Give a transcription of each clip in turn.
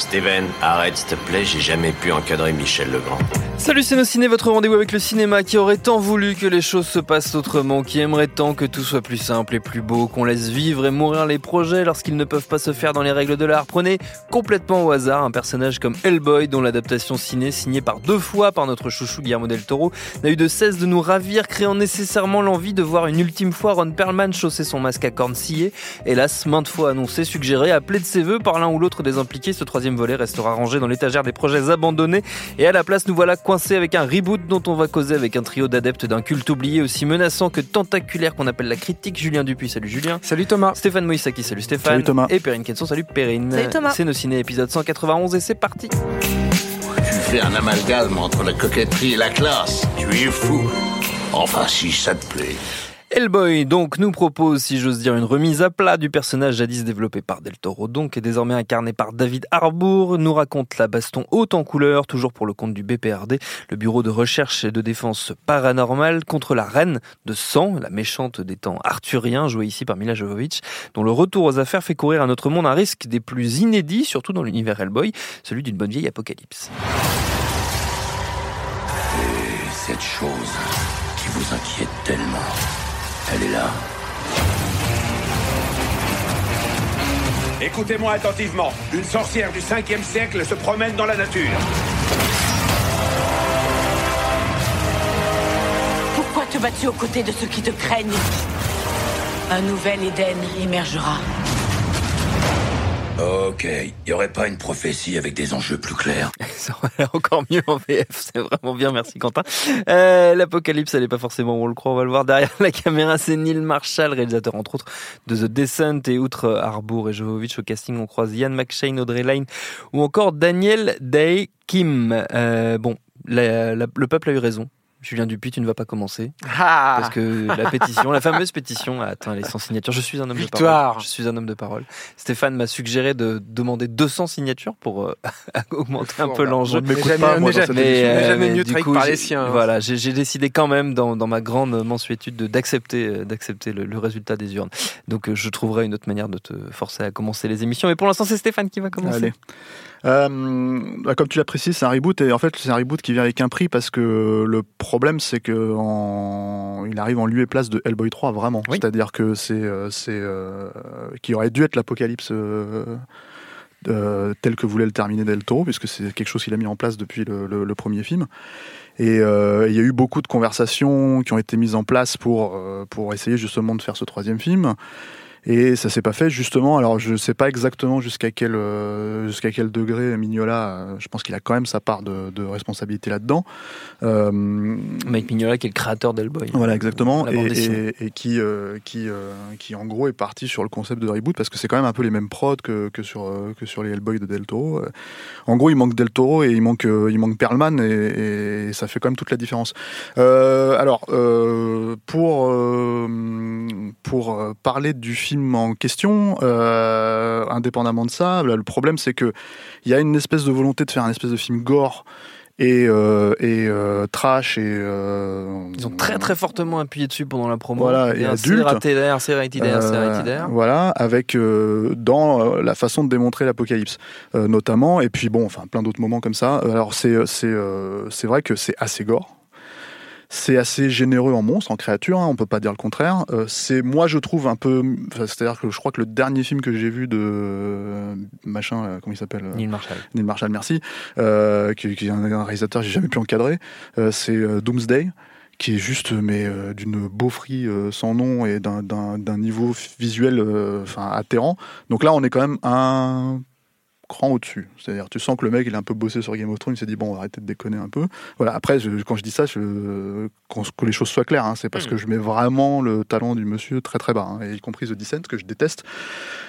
Steven, arrête s'il te plaît, j'ai jamais pu encadrer Michel Legrand. Salut c'est nos ciné, votre rendez-vous avec le cinéma qui aurait tant voulu que les choses se passent autrement, qui aimerait tant que tout soit plus simple et plus beau, qu'on laisse vivre et mourir les projets lorsqu'ils ne peuvent pas se faire dans les règles de l'art. Prenez complètement au hasard un personnage comme Hellboy dont l'adaptation ciné signée par deux fois par notre chouchou Guillermo del Toro n'a eu de cesse de nous ravir, créant nécessairement l'envie de voir une ultime fois Ron Perlman chausser son masque à cornes sciées. Hélas, maintes fois annoncé, suggéré, appelé de ses voeux par l'un ou l'autre des impliqués, ce troisième volet restera rangé dans l'étagère des projets abandonnés et à la place nous voilà coincé avec un reboot dont on va causer avec un trio d'adeptes d'un culte oublié aussi menaçant que tentaculaire qu'on appelle la critique. Julien Dupuis, salut Julien. Salut Thomas. Stéphane Moïsaki, salut Stéphane. Salut Thomas. Et Perrine Kenson, salut Perrine. Salut Thomas. C'est nos ciné épisode 191 et c'est parti. Tu fais un amalgame entre la coquetterie et la classe. Tu es fou. Enfin, si ça te plaît. Hellboy donc nous propose, si j'ose dire, une remise à plat du personnage jadis développé par Del Toro, donc et désormais incarné par David Harbour, nous raconte la baston haute en couleur, toujours pour le compte du BPRD, le Bureau de recherche et de défense paranormale, contre la reine de sang, la méchante des temps arthuriens, jouée ici par Mila Jovovich, dont le retour aux affaires fait courir à notre monde un risque des plus inédits, surtout dans l'univers Hellboy, celui d'une bonne vieille apocalypse. Et cette chose qui vous inquiète tellement, elle est là. Écoutez-moi attentivement. Une sorcière du 5e siècle se promène dans la nature. Pourquoi te bats-tu aux côtés de ceux qui te craignent? Un nouvel Éden émergera. Ok, y aurait pas une prophétie avec des enjeux plus clairs Ça aurait encore mieux en VF, c'est vraiment bien, merci Quentin. Euh, L'apocalypse, elle est pas forcément où on le croit, on va le voir derrière la caméra, c'est Neil Marshall, réalisateur entre autres de The Descent et outre Harbour et Jovovich au casting, on croise Ian McShane, Audrey Line ou encore Daniel Day Kim. Euh, bon, le peuple a eu raison. Julien Dupuis, tu ne vas pas commencer. Ah Parce que la pétition, la fameuse pétition a atteint les 100 signatures. Je suis un homme de Victoire. parole. Je suis un homme de parole. Stéphane m'a suggéré de demander 200 signatures pour euh, augmenter un peu l'enjeu. On ne m'écoute pas, moi, cette Mais, euh, Mais jamais mais mieux du coup, par les siens. hein. Voilà, j'ai décidé quand même dans, dans ma grande mensuétude de- d'accepter euh, d'accepter le, le résultat des urnes. Donc euh, je trouverai une autre manière de te forcer à commencer les émissions. Mais pour l'instant, c'est Stéphane qui va commencer. Allez. Euh, comme tu l'as précisé, c'est un reboot et en fait c'est un reboot qui vient avec un prix parce que le problème c'est que en... il arrive en lieu et place de Hellboy 3 vraiment. Oui. C'est-à-dire que c'est euh, c'est euh, qui aurait dû être l'apocalypse euh, tel que voulait le terminer Del Toro puisque c'est quelque chose qu'il a mis en place depuis le, le- le premier film. Et euh, il y a eu beaucoup de conversations qui ont été mises en place pour euh, pour essayer justement de faire ce troisième film. Et ça s'est pas fait justement. Alors je sais pas exactement jusqu'à quel euh, jusqu'à quel degré Mignola. euh, je pense qu'il a quand même sa part de, de responsabilité là-dedans. Euh, Mike Mignola, qui est le créateur d'Hellboy. voilà exactement et, qui qui qui en gros est parti sur le concept de reboot parce que c'est quand même un peu les mêmes prods que, que sur que sur les Hellboy de Del Toro. En gros, il manque Del Toro et il manque il manque Perlman et, et ça fait quand même toute la différence. Alors pour pour parler du film en question, euh, indépendamment de ça, là, le problème c'est que il y a une espèce de volonté de faire un espèce de film gore et, euh, et euh, trash et euh, Ils ont très très fortement appuyé dessus pendant la promo. Voilà, et c'est adulte. raté d'air, c'est raté d'air, c'est raté d'air. voilà, avec dans la façon de démontrer l'apocalypse, notamment, et puis bon, enfin plein d'autres moments comme ça. Alors c'est c'est c'est vrai que c'est assez gore. C'est assez généreux en monstres, en créatures, hein, on peut pas dire le contraire. Euh, c'est moi je trouve un peu, c'est-à-dire que je crois que le dernier film que j'ai vu de euh, machin, là, comment il s'appelle euh, Neil Marshall. Neil Marshall, merci, euh, qui, qui est un, un réalisateur que j'ai jamais pu encadrer. Euh, c'est euh, Doomsday, qui est juste mais euh, d'une beaufrie euh, sans nom et d'un- niveau visuel euh, enfin atterrant. Donc là, on est quand même un cran au-dessus. C'est-à-dire, tu sens que le mec, il a un peu bossé sur Game of Thrones, il s'est dit, bon, arrêtez de déconner un peu. Voilà, après, je- quand je dis ça, je, que les choses soient claires, hein, c'est parce que je mets vraiment le talent du monsieur très très bas, hein, et y compris The Descent, que je déteste.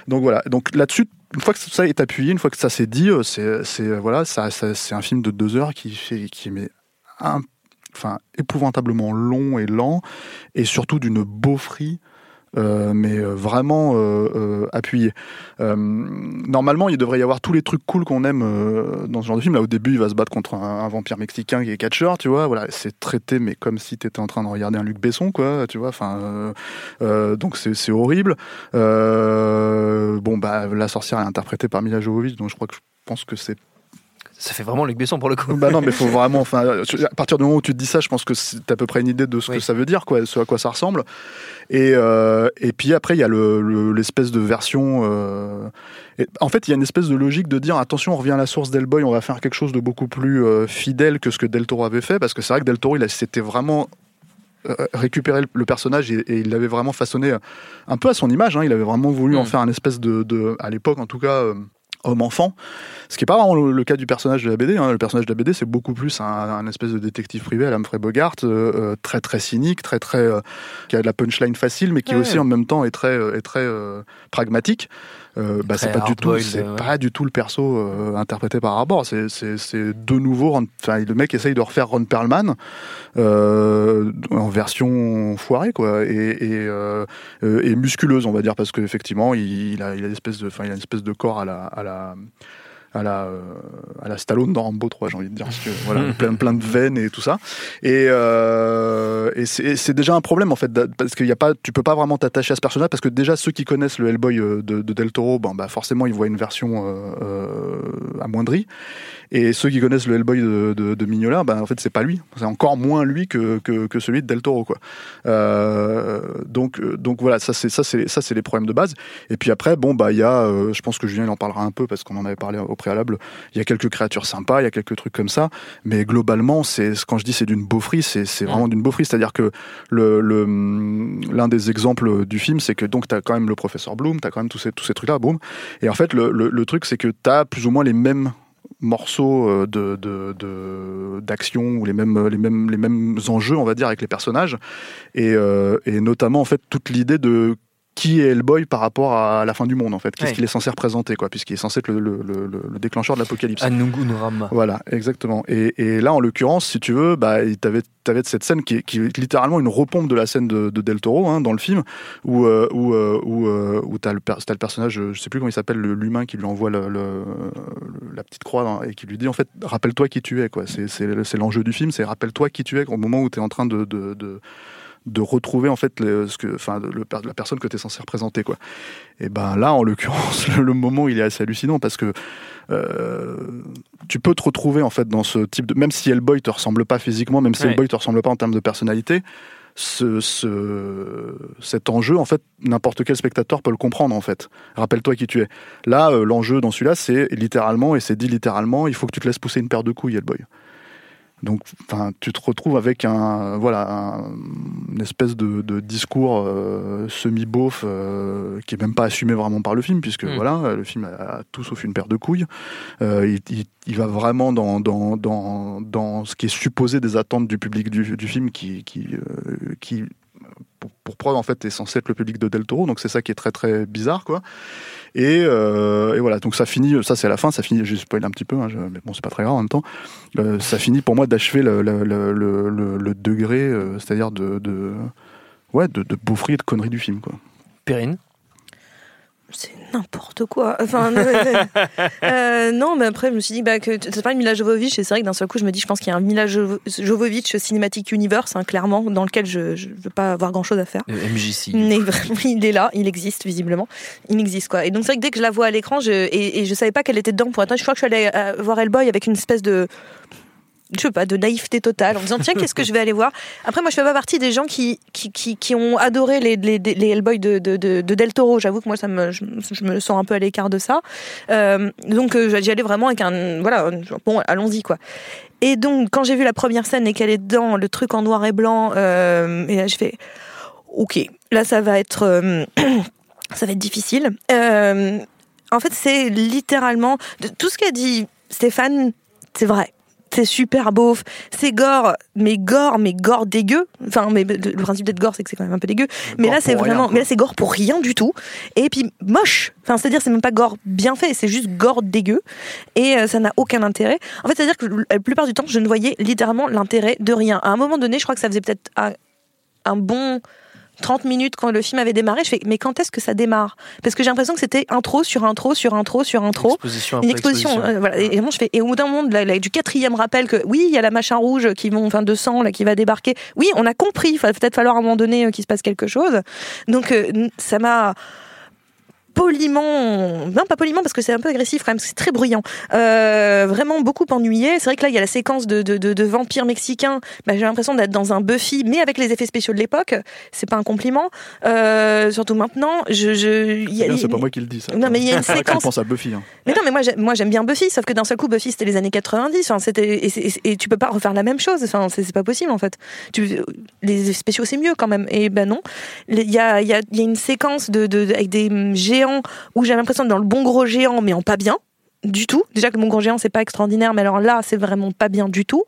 Donc voilà, donc là-dessus, une fois que ça est appuyé, une fois que ça s'est dit, euh, c'est, euh, voilà, ça, ça- c'est un film de deux heures qui fait, qui met un, enfin, épouvantablement long et lent, et surtout d'une beaufrie. Euh, mais euh, vraiment euh, appuyé. Normalement, il devrait y avoir tous les trucs cool qu'on aime dans ce genre de film. Là, au début, il va se battre contre un, vampire mexicain qui est catcheur, tu vois. Voilà, c'est traité, mais comme si tu étais en train de regarder un Luc Besson, quoi, tu vois. Enfin, donc c'est horrible. Bon, bah, la sorcière est interprétée par Mila Jovovich, donc je crois que je pense que c'est Ça fait vraiment Luc Besson pour le coup. bah non, mais faut vraiment. Enfin, à partir du moment où tu te dis ça, je pense que t'as à peu près une idée de ce Oui. que ça veut dire, quoi, ce à quoi ça ressemble. Et euh, et puis après, il y a le- le- l'espèce de version. euh, et en fait, il y a une espèce de logique de dire attention, on revient à la source d'Hellboy, on va faire quelque chose de beaucoup plus euh, fidèle que ce que Del Toro avait fait, parce que c'est vrai que Del Toro, il s'était vraiment récupéré le, le personnage et, et il l'avait vraiment façonné un peu à son image. hein. Il avait vraiment voulu en Mm. faire un espèce de, de à l'époque en tout cas. Homme-enfant, ce qui est pas vraiment le, cas du personnage de la BD. hein. Le personnage de la BD, c'est beaucoup plus un, un espèce de détective privé à la Humphrey Bogart, euh, euh, très très cynique, très très euh, qui a de la punchline facile, mais qui Ouais. aussi en même temps est très est très euh, pragmatique. Bah, c'est pas du tout, c'est ouais. pas du tout le perso interprété par Arbor. C'est c'est c'est de nouveau. Enfin, le mec essaye de refaire Ron Perlman en version foirée quoi, et et, et musculeuse on va dire parce qu'effectivement il, il a il a une espèce de enfin il a une espèce de corps à la à la à la, euh, à la Stallone dans Rambo 3, j'ai envie de dire, parce que voilà, plein, plein de veines et tout ça. Et, euh, et c'est déjà un problème en fait, parce qu'il y a pas, tu peux pas vraiment t'attacher à ce personnage, parce que déjà ceux qui connaissent le Hellboy euh, de, de Del Toro, ben, forcément ils voient une version euh, euh, amoindrie. Et ceux qui connaissent le Hellboy de, de, de Mignola, ben en fait c'est pas lui, c'est encore moins lui que, que, que celui de Del Toro quoi. Euh, donc euh, donc voilà, ça c'est ça c'est ça c'est les problèmes de base. Et puis après bon bah il y a, euh, je pense que Julien il en parlera un peu parce qu'on en avait parlé au préalable. Il y a quelques créatures sympas, il y a quelques trucs comme ça, mais globalement c'est quand je dis c'est d'une beaufrie, c'est c'est vraiment d'une beaufrie, c'est-à-dire que le le, hum, l'un des exemples du film c'est que donc t'as quand même le professeur Bloom, t'as quand même tous ces tous ces trucs là, boum. Et en fait le, le, le truc c'est que t'as plus ou moins les mêmes morceaux euh, de d'action ou les mêmes les mêmes les mêmes enjeux on va dire avec les personnages. Et, euh, et notamment en fait toute l'idée de qui est Hellboy par rapport à la fin du monde en fait qu'est-ce Ouais. qu'il est censé représenter quoi puisqu'il est censé être le, le, le, le déclencheur de l'apocalypse Anungunram. voilà, exactement. Et, et là, en l'occurrence, si tu veux, bah, il t'avait, t'avais cette scène qui est, qui est littéralement une repompe de la scène de, de Del Toro hein, dans le film, où euh, où euh, où, euh, où t'as le, t'as le personnage, je sais plus comment il s'appelle, le- l'humain qui lui envoie le, la petite croix dans- et qui lui dit en fait, rappelle-toi qui tu es quoi. C'est, l'enjeu du film, c'est rappelle-toi qui tu es au moment où tu es en train de, de, de de retrouver en fait le, ce que, enfin, le, la personne que tu es censé représenter quoi. Et ben là, en l'occurrence, le, le moment il est assez hallucinant parce que euh, tu peux te retrouver en fait dans ce type de même si Hellboy te ressemble pas physiquement, même si Ouais. Hellboy te ressemble pas en termes de personnalité, ce, ce- cet enjeu en fait n'importe quel spectateur peut le comprendre en fait. Rappelle-toi qui tu es. Là, euh, l'enjeu dans celui-là, c'est littéralement et c'est dit littéralement, il faut que tu te laisses pousser une paire de couilles, Hellboy. Donc, enfin, tu te retrouves avec un, voilà, un- une espèce de, de discours euh, semi-beauf euh, qui est même pas assumé vraiment par le film, puisque Mm. voilà, le film a, a tout sauf une paire de couilles. Euh, il, il- il va vraiment dans, dans, dans, dans ce qui est supposé des attentes du public du, du film, qui, qui, qui pour, pour preuve en fait est censé être le public de Del Toro, donc c'est ça qui est très très bizarre, quoi. Et, euh, et voilà, donc ça finit, ça c'est la fin, ça finit, je spoil un petit peu, hein, je- mais bon c'est pas très grave en même temps. Euh, ça finit pour moi d'achever le, le, le, degré, euh, c'est-à-dire de, de ouais de, de et de connerie du film quoi. Perrine? C'est n'importe quoi. Enfin, euh, euh, non, mais après, je me suis dit bah, que c'est pas le Mila Jovovich, et c'est vrai que d'un seul coup, je me dis, je pense qu'il y a un Mila Jovo- Jovovich Cinematic Universe, hein, clairement, dans lequel je ne veux pas avoir grand chose à faire. Euh, MJC. Mais vraiment, il est là, il existe visiblement. Il existe quoi. Et donc c'est vrai que dès que je la vois à l'écran, je, et, et je savais pas qu'elle était dedans pour honnête, Je crois que je suis allée euh, voir Hellboy avec une espèce de je sais pas, de naïveté totale, en disant tiens qu'est-ce que je vais aller voir? Après moi je fais pas partie des gens qui qui, qui, ont adoré les, les, les Hellboy de, de, de, de Del Toro. J'avoue que moi ça me je, me sens un peu à l'écart de ça. Euh, donc euh, j'y allais vraiment avec un voilà bon allons-y quoi. Et donc quand j'ai vu la première scène et qu'elle est dedans le truc en noir et blanc euh, et là je fais ok là ça va être euh, ça va être difficile. En fait, c'est littéralement tout ce qu'a dit Stéphane, c'est vrai. C'est super beau, c'est gore, mais gore, mais gore dégueu. Enfin, mais le principe d'être gore, c'est que c'est quand même un peu dégueu. Mais gore là, c'est rien, vraiment, mais là, c'est gore pour rien du tout. Et puis moche. Enfin, c'est-à-dire, c'est même pas gore bien fait, c'est juste gore dégueu. Et euh, ça n'a aucun intérêt. En fait, c'est-à-dire que la plupart du temps, je ne voyais littéralement l'intérêt de rien. À un moment donné, je crois que ça faisait peut-être un, un bon 30 minutes quand le film avait démarré. Je fais, mais quand est-ce que ça démarre? Parce que j'ai l'impression que c'était intro sur intro sur intro sur intro. Exposition Une exposition, euh, voilà. Et, vraiment, je fais, et au bout d'un moment, du quatrième rappel que oui, il y a la machin rouge qui vont, enfin, de sang là, qui va débarquer. Oui, on a compris. Il va peut-être falloir à un moment donné euh, qu'il se passe quelque chose. Donc, euh, ça m'a poliment, non pas poliment parce que c'est un peu agressif quand même, c'est très bruyant. Euh, vraiment beaucoup ennuyé. C'est vrai que là il y a la séquence de, de, de, de vampires mexicains. Bah, j'ai l'impression d'être dans un Buffy, mais avec les effets spéciaux de l'époque. C'est pas un compliment. Euh, surtout maintenant, je, je, il y a- C'est pas moi qui le dis ça. Non, mais il y a une séquence- pense à Buffy. hein. mais non, mais moi, j'aime- moi j'aime bien Buffy, sauf que d'un seul coup, Buffy c'était les années 90. Enfin, c'était et, tu peux pas refaire la même chose. Enfin, c'est c'est pas possible en fait. Tu, les effets spéciaux c'est mieux quand même. Et ben non, il y a, y, a, y a une séquence de, de, avec des hum, où j'ai l'impression d'être dans le bon gros géant, mais en pas bien. Du tout. Déjà que bon gros géant c'est pas extraordinaire, mais alors là c'est vraiment pas bien du tout.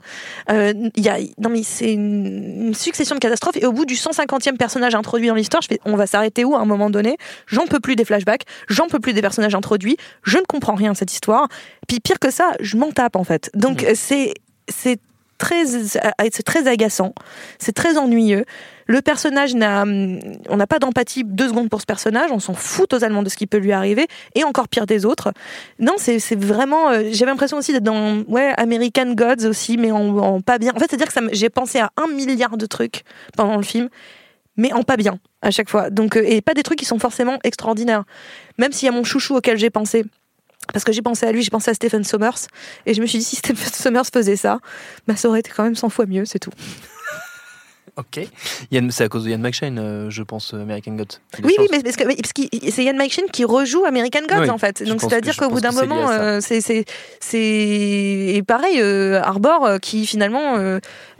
Euh, Il y a, non mais c'est une, une succession de catastrophes et au bout du 150e personnage introduit dans l'histoire, je fais, on va s'arrêter où à un moment donné? J'en peux plus des flashbacks, j'en peux plus des personnages introduits, je ne comprends rien de cette histoire. Puis pire que ça, je m'en tape en fait. Donc euh, c'est c'est c'est très agaçant, c'est très ennuyeux. Le personnage n'a on n'a pas d'empathie deux secondes pour ce personnage, on s'en fout totalement de ce qui peut lui arriver et encore pire des autres. Non, c'est vraiment euh, j'avais l'impression aussi d'être dans ouais, American Gods aussi mais en, pas bien. En fait, c'est-à-dire que j'ai pensé à un milliard de trucs pendant le film mais en pas bien à chaque fois. Donc euh, et pas des trucs qui sont forcément extraordinaires. Même s'il y a mon chouchou auquel j'ai pensé. Parce que j'ai pensé à lui, j'ai pensé à Stephen Sommers, et je me suis dit si Stephen Sommers faisait ça, bah ça aurait été quand même 100 fois mieux, c'est tout. Ok. Yann- C'est à cause de Yann McShane, euh, je pense, euh, American Gods. Oui, oui, mais parce que mais- parce que c'est Ian McShane qui rejoue American Gods Oui, en fait. Donc c'est-à-dire qu'au bout d'un moment, euh, c'est et pareil euh, Arbor euh, qui finalement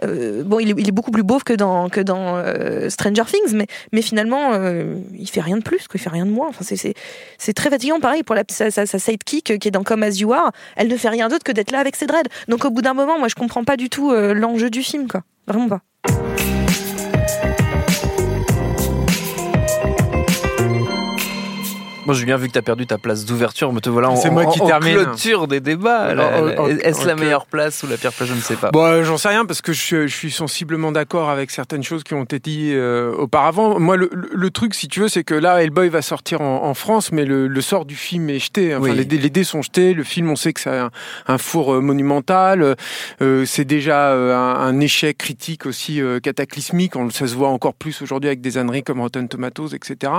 bon il est, il est beaucoup plus beauf que dans que dans Stranger Things, mais mais finalement il fait rien de plus, quoi, il fait rien de moins. Enfin c'est très fatigant. Pareil pour la sa, sa, sa sidekick qui est dans Come As You Are, elle ne fait rien d'autre que d'être là avec ses dreads. Donc au bout d'un moment, moi je comprends pas du tout l'enjeu du film quoi, vraiment pas. Bon, Julien, vu que tu as perdu ta place d'ouverture, me te voilà en, C'est moi en- qui en termine. clôture des débats. Est-ce la meilleure place ou la pire place Je ne sais pas. Bon, euh, j'en sais rien parce que je, je suis sensiblement d'accord avec certaines choses qui ont été dites euh, auparavant. Moi, le, truc, si tu veux, c'est que là, Hellboy va sortir en, en France, mais le, le sort du film est jeté. Enfin, Oui. les, dés- les dés sont jetés. Le film, on sait que c'est un, un four euh, monumental. Euh, c'est déjà un, un échec critique aussi euh, cataclysmique. On, ça se voit encore plus aujourd'hui avec des âneries comme Rotten Tomatoes, etc.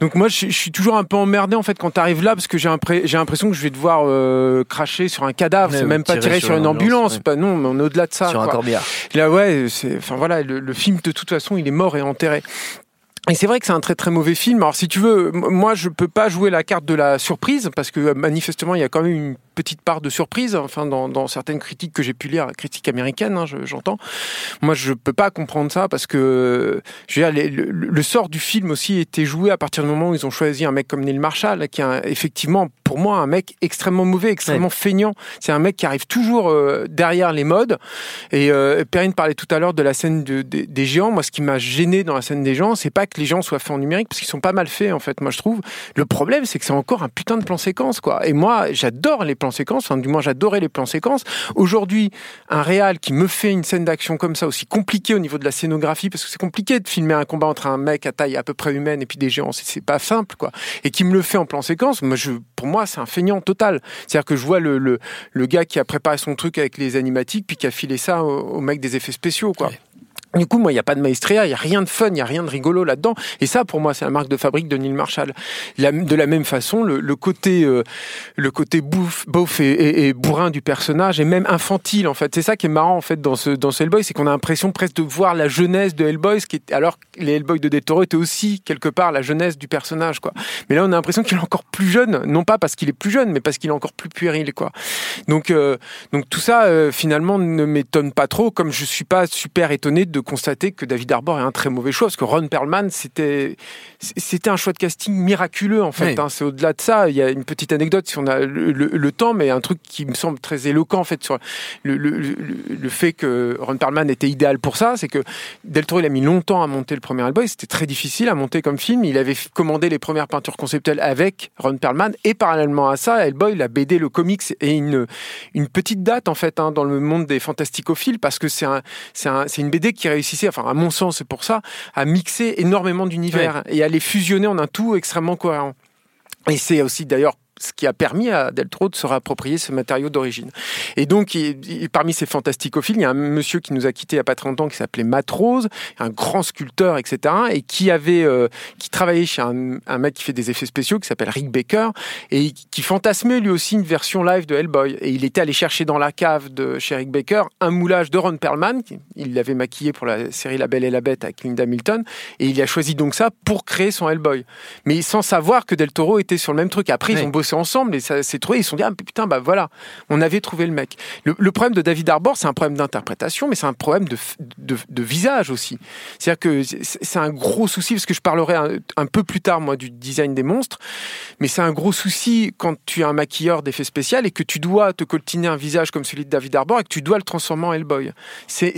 Donc moi, je, je suis toujours un peu emmerdé en fait quand t'arrives là parce que j'ai l'impression que je vais devoir euh, cracher sur un cadavre. C'est même pas tirer tirer sur sur une ambulance, ambulance. ouais. Pas non, mais on est au-delà de ça. Sur un corbillard. Là, ouais, enfin voilà, le, le film de toute façon, il est mort et enterré. Et c'est vrai que c'est un très très mauvais film. Alors si tu veux, moi je peux pas jouer la carte de la surprise parce que euh, manifestement il y a quand même une petite part de surprise. Enfin dans, dans certaines critiques que j'ai pu lire, critiques américaines, hein, je- j'entends. Moi je peux pas comprendre ça parce que je veux dire, les- le, le sort du film aussi était joué à partir du moment où ils ont choisi un mec comme Neil Marshall, qui est un- effectivement pour moi un mec extrêmement mauvais, extrêmement feignant. C'est un mec qui arrive toujours euh, derrière les modes. Et euh, Perrine parlait tout à l'heure de la scène de- des- des géants. Moi, ce qui m'a gêné dans la scène des géants, c'est pas que les géants soient faits en numérique, parce qu'ils sont pas mal faits, en fait, moi, je trouve. Le problème, c'est que c'est encore un putain de plan séquence, quoi. Et moi, j'adore les plans du moins, j'adorais les plans séquences. Aujourd'hui, un réal qui me fait une scène d'action comme ça, aussi compliquée au niveau de la scénographie, parce que c'est compliqué de filmer un combat entre un mec à taille à peu près humaine et puis des géants, c'est- pas simple, quoi. Et qui me le fait en plan séquence, pour moi, c'est un feignant total. C'est-à-dire que je vois le, gars qui a préparé son truc avec les animatiques, puis qui a filé ça au mec des effets spéciaux, quoi. Du coup, moi, il n'y a pas de maestria, il n'y a rien de fun, il n'y a rien de rigolo là-dedans. Et ça, pour moi, c'est la marque de fabrique de Neil Marshall. De la même façon, le, le côté, euh, le côté bouffe, beauf et, et- bourrin du personnage est même infantile, en fait. C'est ça qui est marrant, en fait, dans ce, dans ce Hellboy, c'est qu'on a l'impression presque de voir la jeunesse de Hellboy, ce qui est, alors que les Hellboy de Del étaient aussi, quelque part, la jeunesse du personnage, quoi. Mais là, on a l'impression qu'il est encore plus jeune, non pas parce qu'il est plus jeune, mais parce qu'il est encore plus puéril, quoi. Donc, euh, donc tout ça, euh, finalement, ne m'étonne pas trop, comme je suis pas super étonné de constater que David Harbour est un très mauvais choix, parce que Ron Perlman, c'était c'était un choix de casting miraculeux en fait. Oui. hein. c'est au-delà de ça. Il y a une petite anecdote si on a le, le- le temps, mais un truc qui me semble très éloquent en fait sur le, fait que Ron Perlman était idéal pour ça, c'est que Del Toro il a mis longtemps à monter le premier Hellboy. C'était très difficile à monter comme film. Il avait commandé les premières peintures conceptuelles avec Ron Perlman et parallèlement à ça, Hellboy, la BD, le comics et une une petite date en fait hein, dans le monde des fantasticophiles parce que c'est un, un, c'est une BD qui réussissait, enfin à mon sens c'est pour ça, à mixer énormément d'univers et à les fusionner en un tout extrêmement cohérent. Et c'est aussi d'ailleurs ce qui a permis à Del Toro de se réapproprier ce matériau d'origine. Et donc, il- il- parmi ces fantasticophiles, il y a un monsieur qui nous a quittés il n'y a pas très longtemps, qui s'appelait Matt Rose, un grand sculpteur, etc., et qui avait, euh, qui travaillait chez un, un mec qui fait des effets spéciaux, qui s'appelle Rick Baker, et qui fantasmait lui aussi une version live de Hellboy. Et il était allé chercher dans la cave de chez Rick Baker un moulage de Ron Perlman, qui- il l'avait maquillé pour la série La Belle et la Bête avec Linda Hamilton, et il a choisi donc ça pour créer son Hellboy. Mais sans savoir que Del Toro était sur le même truc. Après, ils ont bossé ensemble et ça s'est trouvé. Ils se sont dit, ah putain, bah voilà, on avait trouvé le mec. Le, le problème de David Arbor, c'est un problème d'interprétation, mais c'est un problème de, de, de visage aussi. C'est-à-dire que c'est un gros souci, parce que je parlerai un, un peu plus tard, moi, du design des monstres, mais c'est un gros souci quand tu es un maquilleur d'effets spéciaux et que tu dois te coltiner un visage comme celui de David Arbor et que tu dois le transformer en Hellboy. C'est-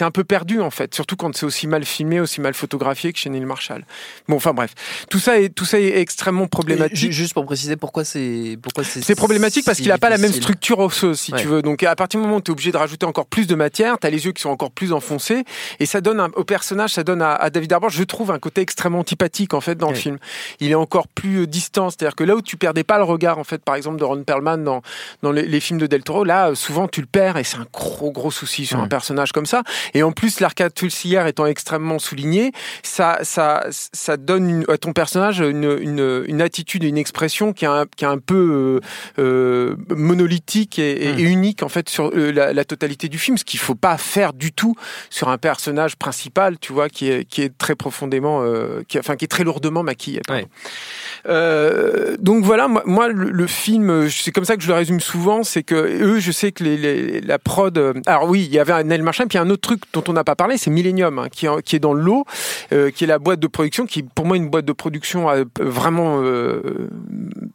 un peu perdu, en fait, surtout quand c'est aussi mal filmé, aussi mal photographié que chez Neil Marshall. Bon, enfin bref, tout ça est, tout ça est extrêmement problématique. ju- Juste pour préciser pourquoi c'est pourquoi c'est C'est problématique parce qu'il n'a pas la même structure osseuse, si Ouais. tu veux. Donc à partir du moment où tu es obligé de rajouter encore plus de matière, tu as les yeux qui sont encore plus enfoncés, et ça donne un- au personnage, ça donne à, à David Harbour, je trouve, un côté extrêmement antipathique en fait dans le film. Il est encore plus euh, distant, c'est-à-dire que là où tu perdais pas le regard en fait, par exemple de Ron Perlman dans, dans les, les films de Del Toro, là euh, souvent tu le perds et c'est un gros gros souci sur Ouais. un personnage comme ça. Et en plus l'arcade tulsière étant extrêmement souligné, ça ça ça donne une- à ton personnage une, une, une attitude et une expression qui est un, qui est un peu euh, euh, monolithique et, Mm. et unique en fait sur euh, la, la totalité du film, ce qu'il faut pas faire du tout sur un personnage principal, tu vois, qui est qui est très profondément, euh, qui, enfin qui est très lourdement maquillé. Ouais. Euh, donc voilà, moi, moi, le, le film, c'est comme ça que je le résume souvent, c'est que eux, je sais que les, les- la prod. alors oui, il y avait un Neil Marshall, puis il y a un autre truc dont on n'a pas parlé, c'est Millennium, hein, qui, est, qui est dans le lot, euh, qui est la boîte de production, qui est pour moi une boîte de production vraiment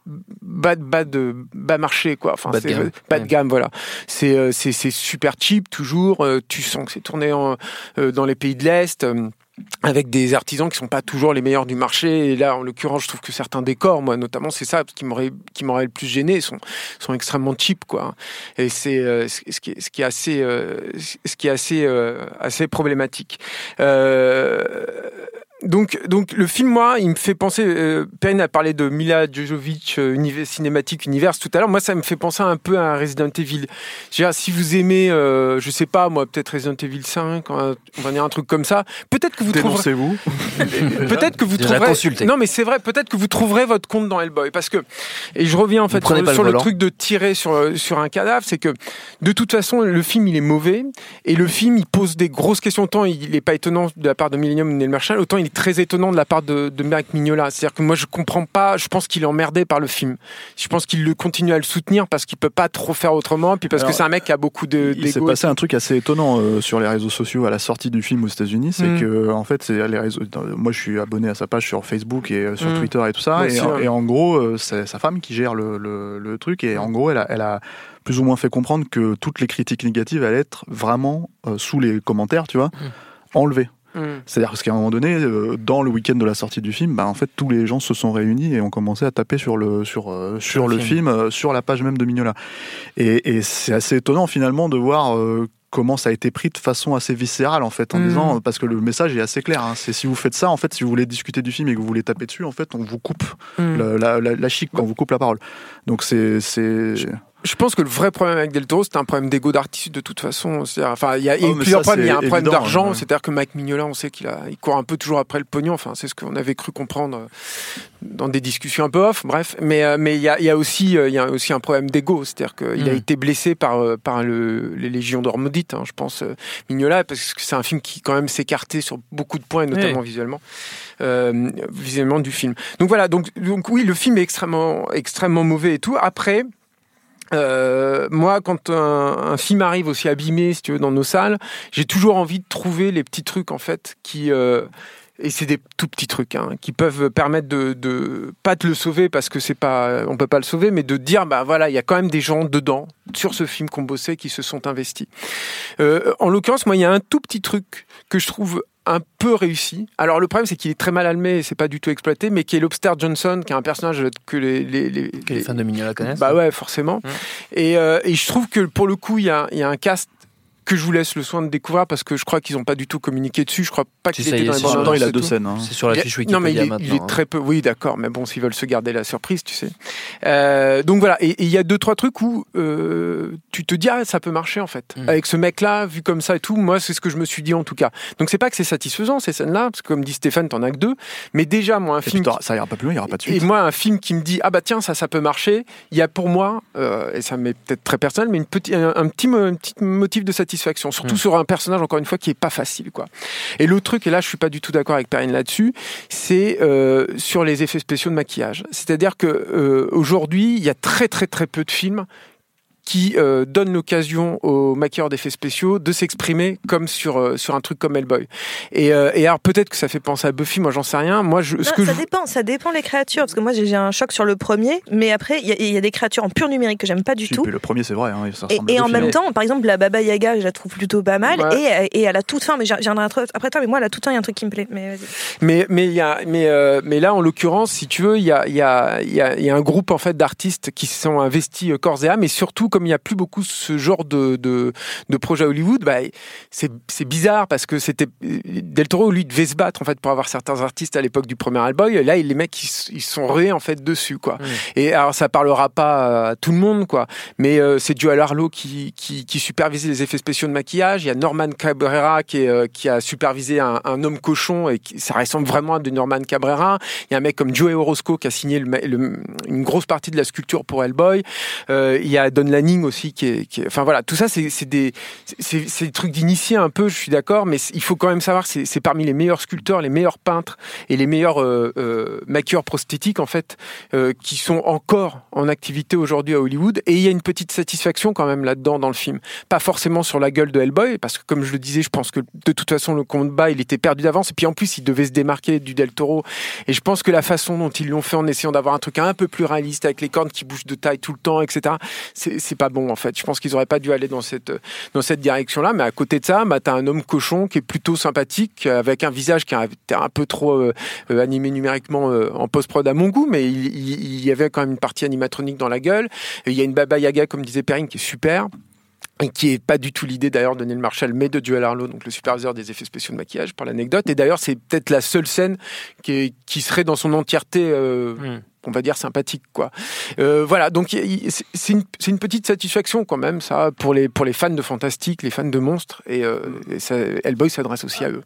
bas, de- bas de bas marché, quoi. Enfin, Bas de gamme. bas de gamme, voilà. C'est euh, c'est c'est super cheap toujours. euh, tu sens que c'est tourné en, euh, dans les pays de l'est. euh, avec des artisans qui sont pas toujours les meilleurs du marché et là en l'occurrence je trouve que certains décors moi notamment c'est ça qui m'aurait qui m'aurait le plus gêné sont sont extrêmement cheap quoi et c'est euh, ce ce qui est, ce qui est assez euh, ce qui est assez euh, assez problématique euh, donc, donc le film, moi, il me fait penser. Euh, Perrine a parlé de Mila Jojovic, euh, univers, cinématique univers tout à l'heure. Moi, ça me fait penser un peu à un Resident Evil. Je veux dire, si vous aimez, euh, je sais pas, moi, peut-être Resident Evil 5, on va dire un truc comme ça. Peut-être que vous trouverez. Dénoncez-vous. Peut-être que vous Déjà trouverez. consulté. Non, mais c'est vrai. Peut-être que vous trouverez votre compte dans Hellboy, parce que et je reviens en fait sur, le sur le, volant. truc de tirer sur sur un cadavre, c'est que de toute façon le film il est mauvais et le film il pose des grosses questions. Autant il est pas étonnant de la part de Millennium ou Neil Marshall, autant il est très étonnant de la part de, de Mike Mignola. C'est-à-dire que moi je comprends pas. Je pense qu'il est emmerdé par le film. Je pense qu'il le continue à le soutenir parce qu'il peut pas trop faire autrement, puis parce Alors, que c'est un mec qui a beaucoup de Il s'est passé un truc assez étonnant euh, sur les réseaux sociaux à la sortie du film aux États-Unis, c'est Mm. que en fait, c'est les réseaux. Moi, je suis abonné à sa page sur Facebook et euh, sur Mm. Twitter et tout ça, et, en- ouais. et en gros, euh, c'est sa femme qui gère le, le, le truc, et en gros, elle a, elle a plus ou moins fait comprendre que toutes les critiques négatives allaient être vraiment euh, sous les commentaires, tu vois, enlevées. Mm. C'est-à-dire parce qu'à un moment donné, euh, dans le week-end de la sortie du film, bah, en fait, tous les gens se sont réunis et ont commencé à taper sur le sur euh, sur le le film, euh, sur la page même de Mignola. Et, et c'est assez étonnant finalement de voir. comment ça a été pris de façon assez viscérale en fait en Mm. disant parce que le message est assez clair hein, c'est si vous faites ça en fait si vous voulez discuter du film et que vous voulez taper dessus en fait on vous coupe Mm. la, la, chic on vous coupe la parole donc c'est Je pense que le vrai problème avec Del Toro, c'est un problème d'ego d'artiste de toute façon. Enfin, il y a, Oh, plusieurs ça, problèmes. Il y a un c'est problème d'argent, ouais. c'est-à-dire que Mike Mignola, on sait qu'il a, il court un peu toujours après le pognon. Enfin, c'est ce qu'on avait cru comprendre euh, dans des discussions un peu off. Bref, mais euh, mais il y a, il y a aussi euh, il y a aussi un problème d'ego, c'est-à-dire qu'il a Mm. été blessé par par le, les légions d'or maudite, hein, je pense Mignola, parce que c'est un film qui quand même s'écartait sur beaucoup de points, notamment visuellement, euh, visuellement du film. Donc voilà, donc donc oui, le film est extrêmement extrêmement mauvais et tout. Après. Euh, moi, quand un, film arrive aussi abîmé, si tu veux, dans nos salles, j'ai toujours envie de trouver les petits trucs en fait qui euh, et c'est des tout petits trucs hein, qui peuvent permettre de, de pas de le sauver parce que c'est pas on peut pas le sauver mais de dire bah voilà il y a quand même des gens dedans sur ce film qu'on bossait qui se sont investis. Euh, en l'occurrence moi il y a un tout petit truc que je trouve un peu réussi. Alors le problème c'est qu'il est très mal allumé et c'est pas du tout exploité, mais qui est Lobster Johnson, qui est un personnage que les les, les, les fans de Mignola connaissent. Bah ouais, forcément. Mmh. Et, euh, et je trouve que pour le coup il y a, il y a un cast que je vous laisse le soin de découvrir parce que je crois qu'ils n'ont pas du tout communiqué dessus. Je crois pas qu'il était dans les temps, il a deux scènes. Hein. C'est sur la fiche Non, mais il est, maintenant. il est très peu. Oui, d'accord. Mais bon, s'ils veulent se garder la surprise, tu sais. Euh, donc voilà. Et il y a deux trois trucs où euh, tu te dis ah ça peut marcher en fait. Mm. Avec ce mec-là, vu comme ça et tout, moi c'est ce que je me suis dit en tout cas. Donc c'est pas que c'est satisfaisant ces scènes-là, parce que comme dit Stéphane, t'en as que deux. Mais déjà moi un Et film. ça ira pas plus loin, il y aura pas de suite. Et moi, un film qui me dit ah bah tiens ça ça peut marcher, il y a pour moi euh, et ça m'est peut-être très personnel, mais une petit, un, un petit un petit motif de satisfaction, surtout Mm. sur un personnage encore une fois qui est pas facile quoi. Et l'autre truc et là je suis pas du tout d'accord avec Perrine là-dessus, c'est euh, sur les effets spéciaux de maquillage. C'est-à-dire que euh, aujourd'hui il y a très très très peu de films qui euh, donnent l'occasion aux maquilleurs d'effets spéciaux de s'exprimer comme sur euh, sur un truc comme Hellboy. Et, euh, et alors peut-être que ça fait penser à Buffy, moi j'en sais rien. Moi je, ce Non, que ça je- dépend, ça dépend les créatures. Parce que moi, j'ai j'ai un choc sur le premier, mais après, il y, a- il y a des créatures en pur numérique que j'aime pas du Si, tout. puis le premier, c'est vrai. Hein, ça Et, et en même temps, par exemple, la Baba Yaga, je la trouve plutôt pas mal. Ouais. Et, et à la toute fin, mais j'en j'en ai un truc après toi, mais moi, à la toute fin, il y a un truc qui me plaît. Mais. Mais mais il y a mais euh, mais là en l'occurrence si tu veux il y a il y a il y a, il y a un groupe en fait d'artistes qui se sont investis corps et âme et surtout comme il n'y a plus beaucoup ce genre de de, de projet à Hollywood bah c'est bizarre parce que c'était Del Toro lui devait se battre en fait pour avoir certains artistes à l'époque du premier Hellboy là les mecs ils, ils sont rués en fait dessus quoi. Et alors ça parlera pas à tout le monde quoi. Mais euh, c'est Joel Harlow qui, qui qui supervisait les effets spéciaux de maquillage. Il y a Norman Cabrera qui est, euh, qui a supervisé un, un homme cochon et qui, ça ressemble vraiment à de Norman Cabrera. Il y a un mec comme Joey Orozco qui a signé le, le- une grosse partie de la sculpture pour Hellboy. Euh, il y a Don Lanning aussi qui est, enfin voilà tout ça c'est des des trucs d'initiés un peu je suis d'accord mais il faut quand même savoir c'est parmi les meilleurs sculpteurs les meilleurs peintres et les meilleurs euh, euh, maquilleurs prosthétiques en fait euh, qui sont encore en activité aujourd'hui à Hollywood. Et il y a une petite satisfaction quand même là-dedans dans le film. Pas forcément sur la gueule de Hellboy parce que comme je le disais je pense que de toute façon le combat il était perdu d'avance. Et puis en plus il devait se démarquer du Del Toro. Et je pense que la façon dont ils l'ont fait en essayant d'avoir un truc un peu plus réaliste avec les cornes qui bougent de taille tout le temps etc c'est pas bon en fait je pense qu'ils auraient pas dû aller dans cette dans cette direction là mais à côté de ça bah, t'as un homme cochon qui est plutôt sympathique avec un visage qui été un peu trop euh, euh, animé numériquement euh, en post-prod à mon goût, mais il, y avait quand même une partie animatronique dans la gueule. Il y a une Baba Yaga, comme disait Perrine, qui est super. Et qui est pas du tout l'idée d'ailleurs de Neil Marshall, mais de Joel Harlow, donc le superviseur des effets spéciaux de maquillage, pour l'anecdote. Et d'ailleurs, c'est peut-être la seule scène qui, qui serait dans son entièreté, euh, Mm. On va dire sympathique, quoi. Euh, voilà, donc c'est- une, c'est une petite satisfaction quand même, ça, pour les pour les fans de fantastique, les fans de monstres. Et, euh, et ça, Hellboy s'adresse aussi à eux.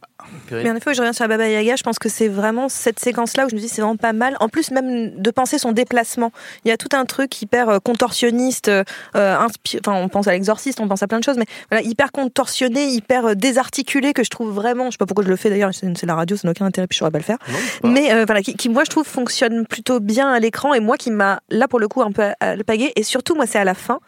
Mais en effet, je reviens sur la Baba Yaga, je pense que c'est vraiment cette séquence-là où je me dis c'est vraiment pas mal. En plus, même de penser son déplacement. Il y a tout un truc hyper euh, contorsionniste, euh, inspi- enfin on pense à l'exorciste, on pense à plein de choses, mais voilà, hyper contorsionné, hyper désarticulé que je trouve vraiment, je sais pas pourquoi je le fais d'ailleurs, c'est la radio, ça n'a aucun intérêt, puis je saurais pas le faire. Mais euh, voilà, qui, qui, moi je trouve fonctionne plutôt bien à l'écran et moi qui m'a là pour le coup un peu le paguer et surtout moi c'est à la fin,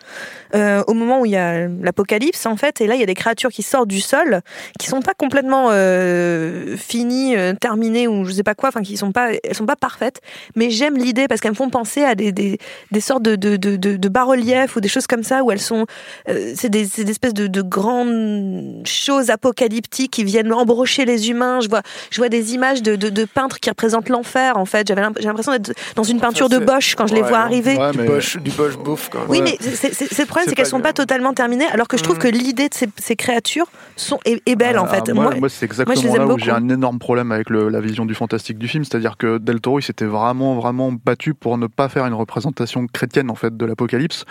euh, au moment où il y a l'apocalypse en fait et là il y a des créatures qui sortent du sol qui sont pas complètement euh, finies, euh, terminées ou je sais pas quoi, enfin qui sont pas, elles sont pas parfaites, mais j'aime l'idée parce qu'elles me font penser à des, des, sortes de, de, de, bas-reliefs ou des choses comme ça où elles sont, euh, c'est des, des espèces de, de grandes choses apocalyptiques qui viennent embrocher les humains. Je vois, je vois des images de, de, peintres qui représentent l'enfer en fait. J'avais j'ai l'impression d'être dans une peinture de Bosch quand je les vois arriver. Ouais, Du Bosch, du Bosch beauf, quand même. Oui, mais c'est le problème, C'est qu'elles sont pas totalement terminées, alors que je trouve Mm. que l'idée de ces, ces créatures sont, est, est belle en Ah, fait. Moi, Moi- moi, c'est je les exactement aime là où j'ai un énorme problème avec le- la vision du fantastique du film, c'est-à-dire que Del Toro il s'était vraiment vraiment battu pour ne pas faire une représentation chrétienne en fait de l'apocalypse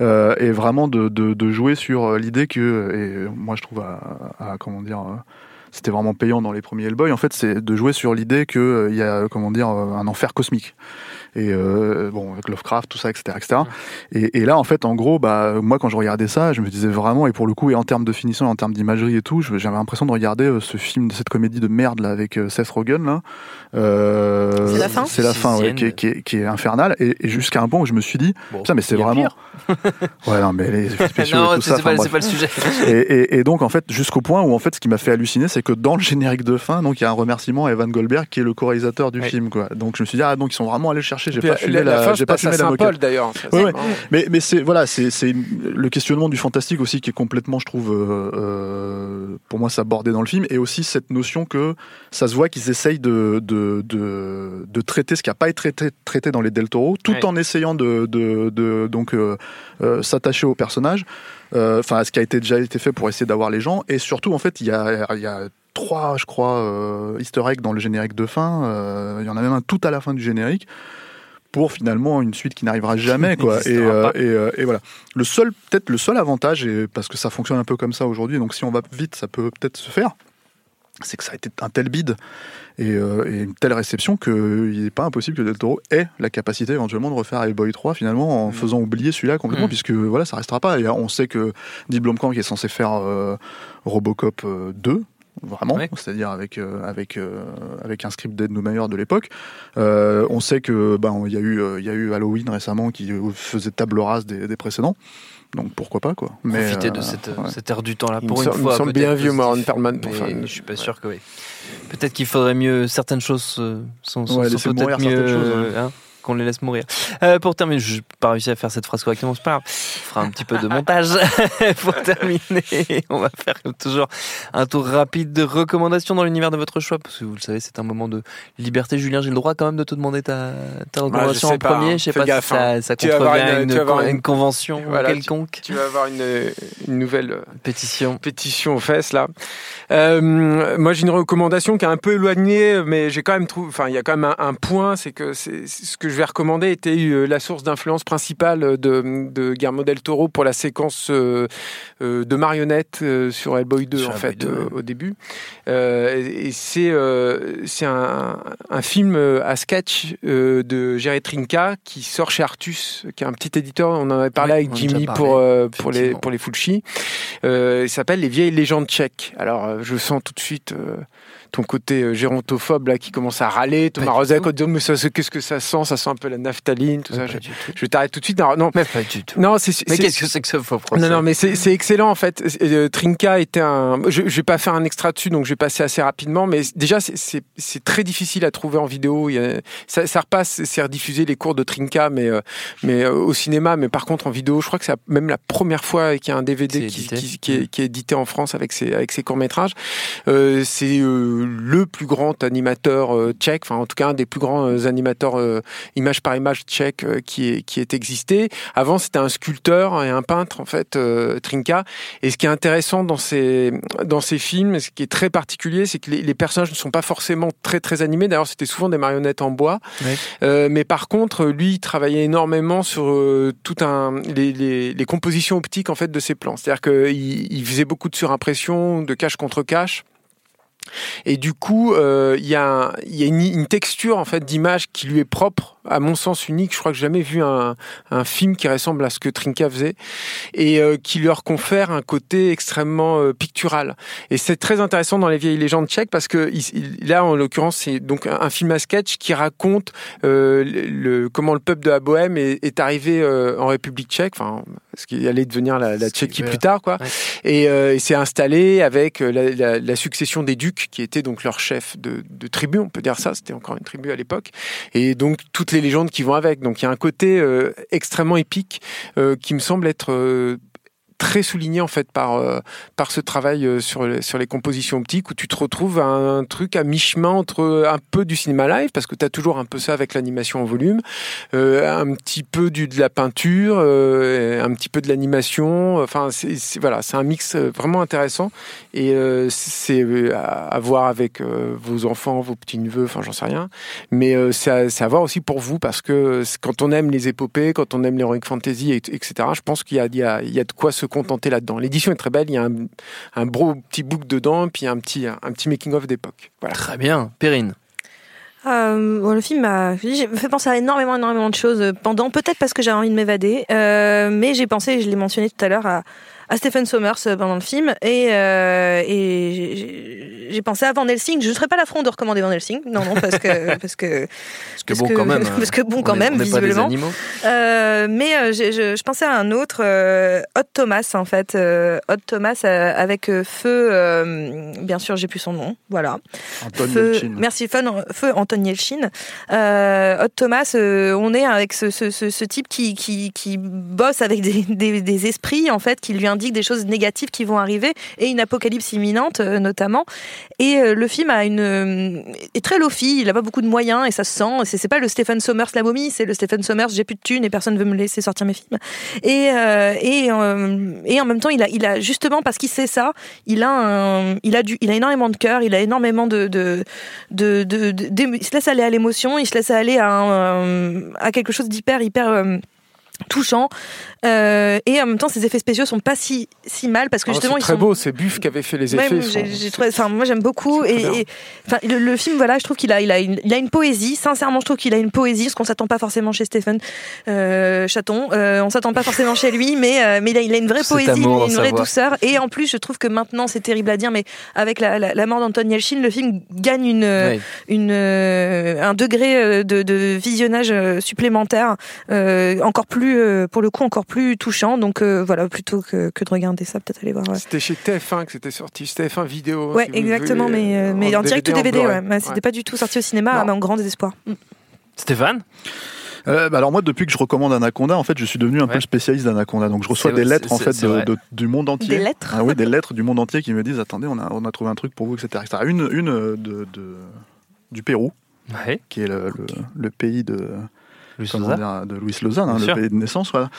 euh, et vraiment de, de, de jouer sur euh, l'idée que et moi je trouve à, à- comment dire euh, c'était vraiment payant dans les premiers Hellboy en fait c'est de jouer sur l'idée que euh, il y a comment dire un enfer cosmique et euh, bon avec Lovecraft tout ça etc etc et, et là en fait en gros bah moi quand je regardais ça je me disais vraiment et pour le coup et en termes de finition et en termes d'imagerie et tout j'avais l'impression de regarder euh, ce film cette comédie de merde là avec euh, Seth Rogen là. Euh, C'est la fin c'est la fin ouais, qui, est, qui, est, qui est infernale. Et, et jusqu'à un point où je me suis dit Bon, putain mais c'est vraiment ouais non mais les spéciaux non, et tout c'est ça c'est pas, enfin, c'est pas le sujet. et, et, et donc en fait jusqu'au point où en fait ce qui m'a fait halluciner c'est que dans le générique de fin donc il y a un remerciement à Evan Goldberg qui est le co-réalisateur du Ouais. film quoi. Donc je me suis dit ah donc ils sont vraiment allés le chercher j'ai pas fumé la, la, j'ai pas fumé la Saint-Paul d'ailleurs. Ouais, ouais. mais, mais c'est voilà, c'est c'est le questionnement du fantastique aussi qui est complètement, je trouve, euh, euh, pour moi, ça bordé dans le film, et aussi cette notion que ça se voit qu'ils essayent de de, de de traiter ce qui n'a pas été traité, traité dans les Del Toro, tout Ouais. en essayant de de, de donc euh, euh, s'attacher au personnage, enfin à ce qui a été déjà été fait pour essayer d'avoir les gens, et surtout en fait il y a il y a trois, je crois, euh, Easter eggs dans le générique de fin. euh, Il y en a même un tout à la fin du générique pour finalement une suite qui n'arrivera jamais quoi et, euh, et, euh, et voilà le seul peut-être le seul avantage et parce que ça fonctionne un peu comme ça aujourd'hui donc si on va vite ça peut peut-être se faire c'est que ça a été un tel bide et, euh, et une telle réception qu'il n'est pas impossible que Del Toro ait la capacité éventuellement de refaire Hellboy 3 finalement en Mm. faisant oublier celui-là complètement Mm. puisque voilà ça restera pas et on sait que Neil Blomkamp qui est censé faire Robocop euh, 2 vraiment, Ouais. c'est-à-dire avec euh, avec euh, avec un script d'Ed Neumayer de l'époque. Euh, on sait que ben il y a eu il y a eu Halloween récemment qui faisait table rase des, des précédents. Donc pourquoi pas quoi. Mais Profiter de cette, ouais. cette ère du temps là Il pour me une semble- il fois. me semble peut-être bien vieux, Moran Perlman, pour faire une- Je suis pas sûr que oui. Peut-être qu'il faudrait mieux certaines choses euh, sont, sont, Ouais, sont peut-être mieux euh, hein, qu'on les laisse mourir. Euh, pour terminer, je n'ai pas réussi à faire cette phrase correctement, c'est pas grave. On fera un petit peu de montage pour terminer. On va faire comme toujours un tour rapide de recommandations dans l'univers de votre choix parce que vous le savez, c'est un moment de liberté. Julien, j'ai le droit quand même de te demander ta, ta recommandation en premier. hein. Je sais Fais pas gaffe, si ça, ça Tu vas avoir contrevient une- une, tu vas avoir con- une- une convention Voilà, tu- quelconque. Tu vas avoir une, nouvelle euh, Pétition. pétition aux fesses là. Euh, moi j'ai une recommandation qui est un peu éloignée, mais j'ai quand même trouvé. Enfin, il y a quand même un, un point, c'est que c'est ce que je vais recommander était euh, la source d'influence principale de, de Guillermo del Toro pour la séquence euh, euh, de marionnettes sur Hellboy 2 Sur en fait 2, euh, ouais. au début. Et c'est c'est un, un film à sketch de Jerry Trinca qui sort chez Artus, qui est un petit éditeur. On en avait parlé avec Jimmy parlé, pour pour les pour les Fulci. Il s'appelle Les vieilles légendes tchèques. Alors, je sens tout de suite ton côté euh, gérontophobe là qui commence à râler. Thomas Rozek en disant mais ça, qu'est-ce que ça sent? Ça sent un peu la naphtaline, tout ça. Je, je t'arrête tout de suite. Non, non, Mais pas du tout. non, c'est Mais c'est- qu'est-ce que c'est que ce faux procès? Non, non, mais c'est c'est excellent en fait. Euh, Trinka était un. Je, je vais pas faire un extra dessus, donc je vais passer assez rapidement. Mais déjà, c'est- très difficile à trouver en vidéo. Il y a- ça, ça repasse, c'est rediffusé les cours de Trinka, mais euh, mais euh, au cinéma. Mais par contre, en vidéo, je crois que c'est même la première fois qu'il y a un DVD qui, édité. qui, qui est, qui est édité en France avec ses avec ses courts métrages. C'est le plus grand animateur euh, tchèque, enfin en tout cas un des plus grands euh, animateurs euh, image par image tchèque euh, qui est qui est existé. Avant, c'était un sculpteur et un peintre en fait, euh, Trinka. Et ce qui est intéressant dans ces dans ces films, ce qui est très particulier, c'est que les, les personnages ne sont pas forcément très très animés. D'ailleurs, c'était souvent des marionnettes en bois. Ouais. Euh, mais par contre, lui, il travaillait énormément sur euh, tout un les, les, les compositions optiques en fait de ses plans. C'est-à-dire qu'il il faisait beaucoup de surimpression, de cache contre cache. Et du coup, euh, il y a, une, une texture en fait d'image qui lui est propre, à mon sens unique. Je crois que j'ai jamais vu un, un film qui ressemble à ce que Trinka faisait et euh, qui leur confère un côté extrêmement euh, pictural. Et c'est très intéressant dans les vieilles légendes tchèques parce que il- là, en l'occurrence, c'est donc un, un film à sketch qui raconte euh, le, comment le peuple de la Bohème est, est arrivé en République tchèque, enfin, ce qui allait devenir la, la Tchéquie plus tard, quoi. Ouais. Et, et s'est installé avec la, la- la succession des ducs, qui étaient donc leur chef de, de tribu, on peut dire ça, c'était encore une tribu à l'époque, et donc les légendes qui vont avec. Donc il y a un côté euh, extrêmement épique euh, qui me semble être euh, très souligné en fait par euh, par ce travail euh, sur sur les compositions optiques où tu te retrouves à un truc à mi-chemin entre un peu du cinéma live parce que tu as toujours un peu ça avec l'animation en volume euh, un petit peu du de la peinture un petit peu de l'animation. Enfin c'est voilà c'est un mix vraiment intéressant. Et c'est à, voir avec vos enfants vos petits neveux enfin j'en sais rien. Mais c'est à, c'est voir aussi pour vous parce que quand on aime les épopées quand on aime l'heroic fantasy et- etc je pense qu'il y a, il y, a, y a de quoi se contenter là-dedans l'édition est très belle il y a un, un beau petit book dedans puis un petit un petit making of d'époque voilà Très bien. Perrine. Euh, bon, le film m'a fait penser à énormément, énormément de choses pendant, peut-être parce que j'avais envie de m'évader, euh, mais j'ai pensé, je l'ai mentionné tout à l'heure, à, à Stephen Sommers euh, pendant le film et, euh, et j'ai- pensé à Van Helsing. Je ne serais pas l'affront de recommander Van Helsing, non, non, parce que parce que Parce que bon, quand même. parce que bon, quand est- même, visiblement. Euh, mais je, je pensais à un autre, Hot Thomas en fait, Hot Thomas avec feu, bien sûr j'ai plus son nom, voilà. Anton Feu, Yelchin. merci feu, feu Anton Yelchin. Hot Thomas, on est avec ce, ce, ce, ce type qui, qui, qui bosse avec des, des, des esprits en fait, qui lui indiquent des choses négatives qui vont arriver et une apocalypse imminente euh, notamment. Et euh, le film a une euh, est très lofi, il a pas beaucoup de moyens et ça se sent. C'est pas le Stephen Sommers la momie, c'est le Stephen Sommers j'ai plus de thunes et personne veut me laisser sortir mes films. Et et et en même temps il a il a justement parce qu'il sait ça, il a un, il a du il a énormément de cœur, il a énormément de de de, de, il se laisse aller à l'émotion, il se laisse aller à à quelque chose d'hyper hyper touchant. Euh, et en même temps ses effets spéciaux sont pas si si mal parce que Oh, justement c'est ils très sont beau, c'est Buff qui avait fait les Ouais, effets. j'ai- sont- j'ai trouvé, enfin, moi j'aime beaucoup et, le, le film voilà je trouve qu'il a il a une, il a une poésie. Sincèrement je trouve qu'il a une poésie ce qu'on s'attend pas forcément chez Stephen euh, Chaton. Euh, on s'attend pas forcément chez lui mais euh, mais il a, il a une vraie poésie amour, une vraie douceur. Et en plus je trouve que maintenant c'est terrible à dire mais avec la, la, la mort d'Anton Yelchin le film gagne une Ouais. une un degré de, de visionnage supplémentaire encore plus euh, pour le coup encore plus touchant donc euh, voilà plutôt que, que de regarder ça peut-être aller voir ouais. C'était chez TF1 que c'était sorti, TF1 vidéo. Ouais, si vous exactement, voulez, mais, euh, euh, mais en direct ou DVD, ouais. Ouais, C'était Ouais. pas du tout sorti au cinéma, Non. à mon grand désespoir. Mm. Stéphane? Euh, bah alors moi, depuis que je recommande Anaconda, en fait, je suis devenu un peu Ouais. le spécialiste d'Anaconda. Donc je reçois des lettres en fait de, de- du monde entier. Des lettres Ah oui, des lettres du monde entier qui me disent attendez, on a, on a trouvé un truc pour vous, etc. etc. Une, une de, de- du Pérou, Ouais. qui est le, le- le pays de, Dire, de Louis Lausanne, hein, le pays de naissance, voilà,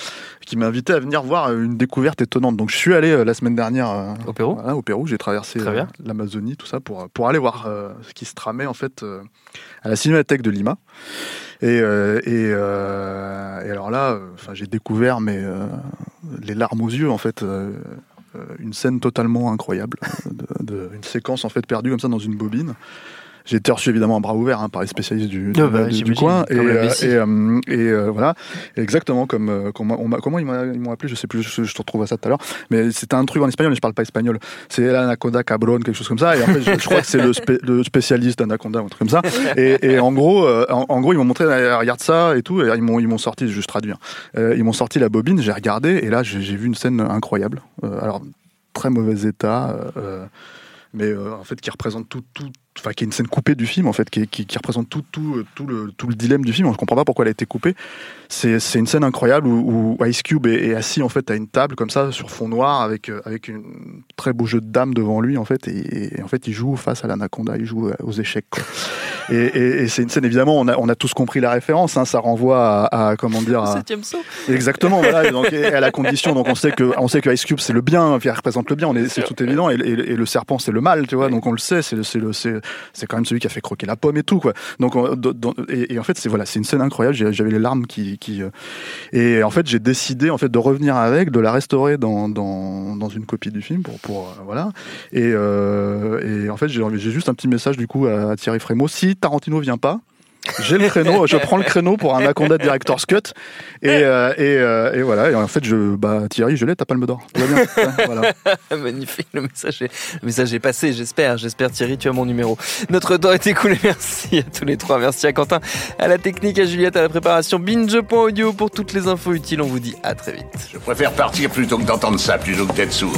qui m'a invité à venir voir une découverte étonnante. Donc je suis allé euh, la semaine dernière euh, Au Pérou voilà, au Pérou, j'ai traversé euh, l'Amazonie, tout ça, pour, pour aller voir ce qui se tramait en fait à la Cinémathèque de Lima. Et, et, et alors là, j'ai découvert mais, les larmes aux yeux en fait. une scène totalement incroyable, de, de- une séquence en fait perdue comme ça dans une bobine. J'ai été reçu évidemment à bras ouverts hein, par les spécialistes du, Ah bah, du- du j'imagine, coin et, euh, et, euh, et, euh, voilà. Exactement comme comme on m'a- comment ils m'ont appelé je sais plus je, je te retrouve à ça tout à l'heure. Mais c'était un truc en espagnol mais je parle pas espagnol. C'est l'anaconda cabron quelque chose comme ça. Et en fait je, je crois que c'est le, spé- le spécialiste d'anaconda ou un truc comme ça. Et, et en gros euh, en, en gros ils m'ont montré regarde ça et tout. Et ils m'ont ils m'ont sorti juste traduire. Ils m'ont sorti la bobine j'ai regardé et là j'ai j'ai vu une scène incroyable. Euh, alors très mauvais état euh, mais euh, en fait qui représente tout, tout, enfin qui est une scène coupée du film en fait, qui, qui, qui représente tout, tout, euh, tout le, tout le dilemme du film. Je comprends pas pourquoi elle a été coupée. C'est, c'est une scène incroyable où, où Ice Cube est, est assis en fait à une table comme ça sur fond noir avec euh, avec un très beau jeu de dames devant lui en fait, et, et en fait il joue face à l'anaconda, il joue euh, aux échecs. Et, et, et c'est une scène évidemment, on a, on a tous compris la référence. Hein, ça renvoie à, à comment dire à, Septième saut. Exactement, voilà. Et donc, et à la condition, donc on sait que, on sait que Ice Cube c'est le bien, il représente le bien, on est, c'est tout évident, et, le serpent c'est le mal, tu vois. Donc on le sait, c'est c'est c'est, c'est quand même celui qui a fait croquer la pomme et tout, quoi. Donc, on- et, en fait, c'est voilà, c'est une scène incroyable. J'avais les larmes qui, qui, euh, et en fait, j'ai décidé en fait de revenir avec, de la restaurer dans, dans, dans une copie du film pour, pour euh, voilà. Et, euh, et en fait, j'ai, juste un petit message du coup à, Thierry Frémaux. Si Tarantino vient pas. J'ai le créneau, je prends le créneau pour un Anaconda Director's Cut et, euh, et, euh, et voilà. Et en fait, je, bah, Thierry, je l'ai, ta palme d'or. Tout va bien. Voilà. Magnifique, le message, est, le message est passé, j'espère. J'espère, Thierry, tu as mon numéro. Notre temps est écoulé. Merci à tous les trois. Merci à Quentin, à la technique, à Juliette, à la préparation. Binge.audio pour toutes les infos utiles. On vous dit à très vite. Je préfère partir plutôt que d'entendre ça, plutôt que d'être sourd.